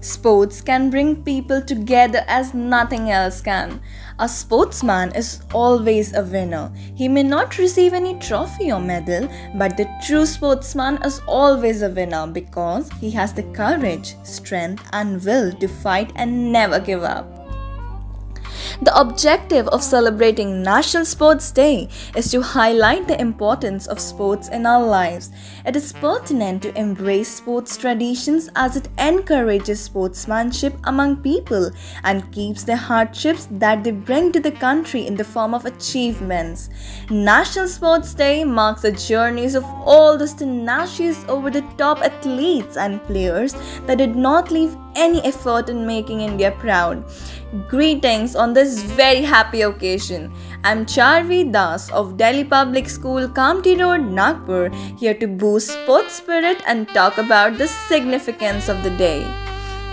Sports can bring people together as nothing else can. A sportsman is always a winner. He may not receive any trophy or medal, but the true sportsman is always a winner because he has the courage, strength, and will to fight and never give up. The objective of celebrating National Sports Day is to highlight the importance of sports in our lives. It is pertinent to embrace sports traditions as it encourages sportsmanship among people and keeps the hardships that they bring to the country in the form of achievements. National Sports Day marks the journeys of all those tenacious over the top athletes and players that did not leave any effort in making India proud. Greetings on this very happy occasion. I'm Charvi Das of Delhi Public School, Kamptee Road, Nagpur, here to boost sports spirit and talk about the significance of the day.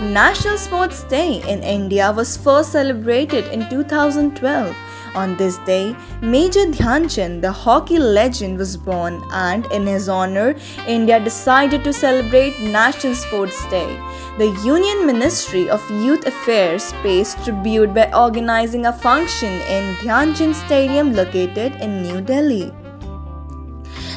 National Sports Day in India was first celebrated in 2012 on this day, Major Dhyan Chand, the hockey legend, was born, and in his honor, India decided to celebrate National Sports Day. The Union Ministry of Youth Affairs pays tribute by organizing a function in Dhyan Chand Stadium located in New Delhi.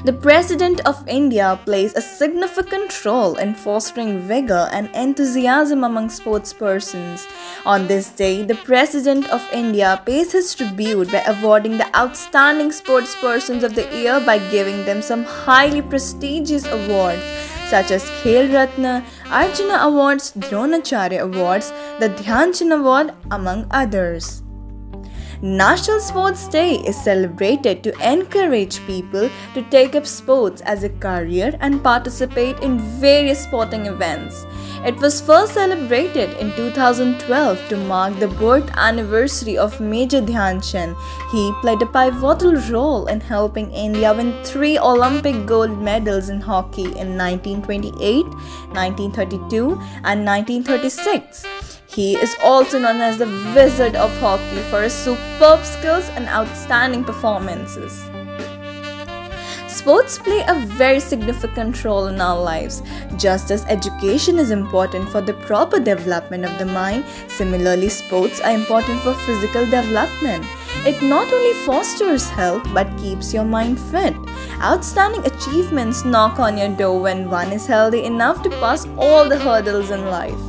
The President of India plays a significant role in fostering vigor and enthusiasm among sportspersons. On this day, the President of India pays his tribute by awarding the outstanding sportspersons of the year by giving them some highly prestigious awards such as Khel Ratna, Arjuna Awards, Dronacharya Awards, the Dhyan Chand Award, among others. National Sports Day is celebrated to encourage people to take up sports as a career and participate in various sporting events. It was first celebrated in 2012 to mark the birth anniversary of Major Dhyan Chand. He played a pivotal role in helping India win three Olympic gold medals in hockey in 1928, 1932, and 1936. He is also known as the Wizard of Hockey for his superb skills and outstanding performances. Sports play a very significant role in our lives. Just as education is important for the proper development of the mind, similarly, sports are important for physical development. It not only fosters health but keeps your mind fit. Outstanding achievements knock on your door when one is healthy enough to pass all the hurdles in life.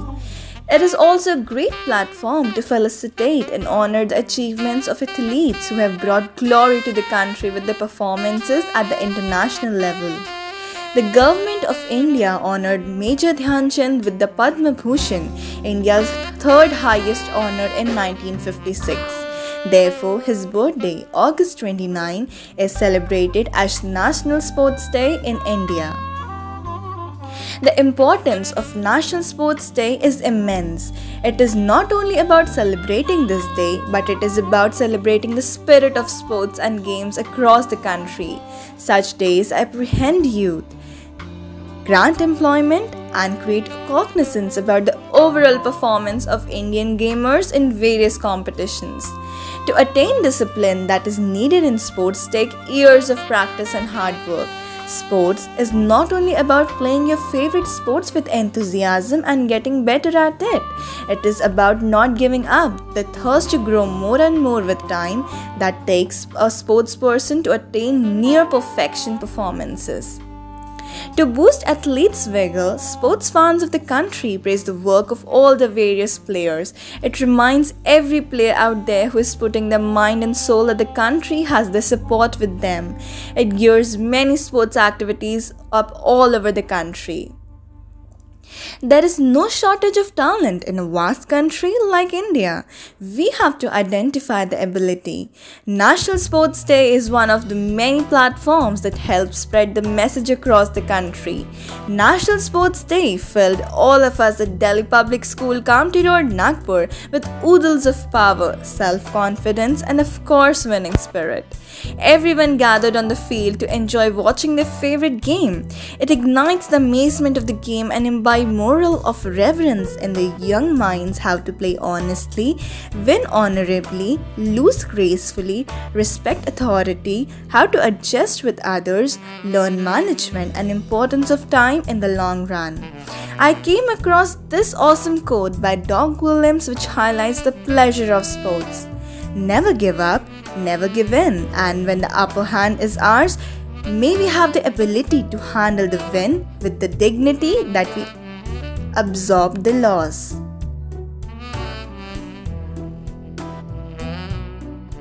It is also a great platform to felicitate and honor the achievements of athletes who have brought glory to the country with their performances at the international level. The government of India honored Major Dhyan Chand with the Padma Bhushan, India's third highest honor in 1956. Therefore, his birthday, August 29, is celebrated as National Sports Day in India. The importance of National Sports Day is immense. It is not only about celebrating this day, but it is about celebrating the spirit of sports and games across the country. Such days apprehend youth, grant employment, and create cognizance about the overall performance of Indian gamers in various competitions. To attain discipline that is needed in sports take years of practice and hard work. Sports is not only about playing your favorite sports with enthusiasm and getting better at it. It is about not giving up, the thirst to grow more and more with time that takes a sports person to attain near perfection performances. To boost athletes' vigor, sports fans of the country praise the work of all the various players. It reminds every player out there who is putting their mind and soul that the country has their support with them. It gears many sports activities up all over the country. There is no shortage of talent in a vast country like India. We have to identify the ability. National Sports Day is one of the many platforms that help spread the message across the country. National Sports Day filled all of us at Delhi Public School, Kamptee Road, Nagpur with oodles of power, self confidence, and of course, winning spirit. Everyone gathered on the field to enjoy watching their favorite game. It ignites the amazement of the game and imbibe moral of reverence in the young minds how to play honestly, win honorably, lose gracefully, respect authority, how to adjust with others, learn management and importance of time in the long run. I came across this awesome quote by Doug Williams which highlights the pleasure of sports. Never give up, never give in, and when the upper hand is ours, may we have the ability to handle the win with the dignity that we absorb the loss.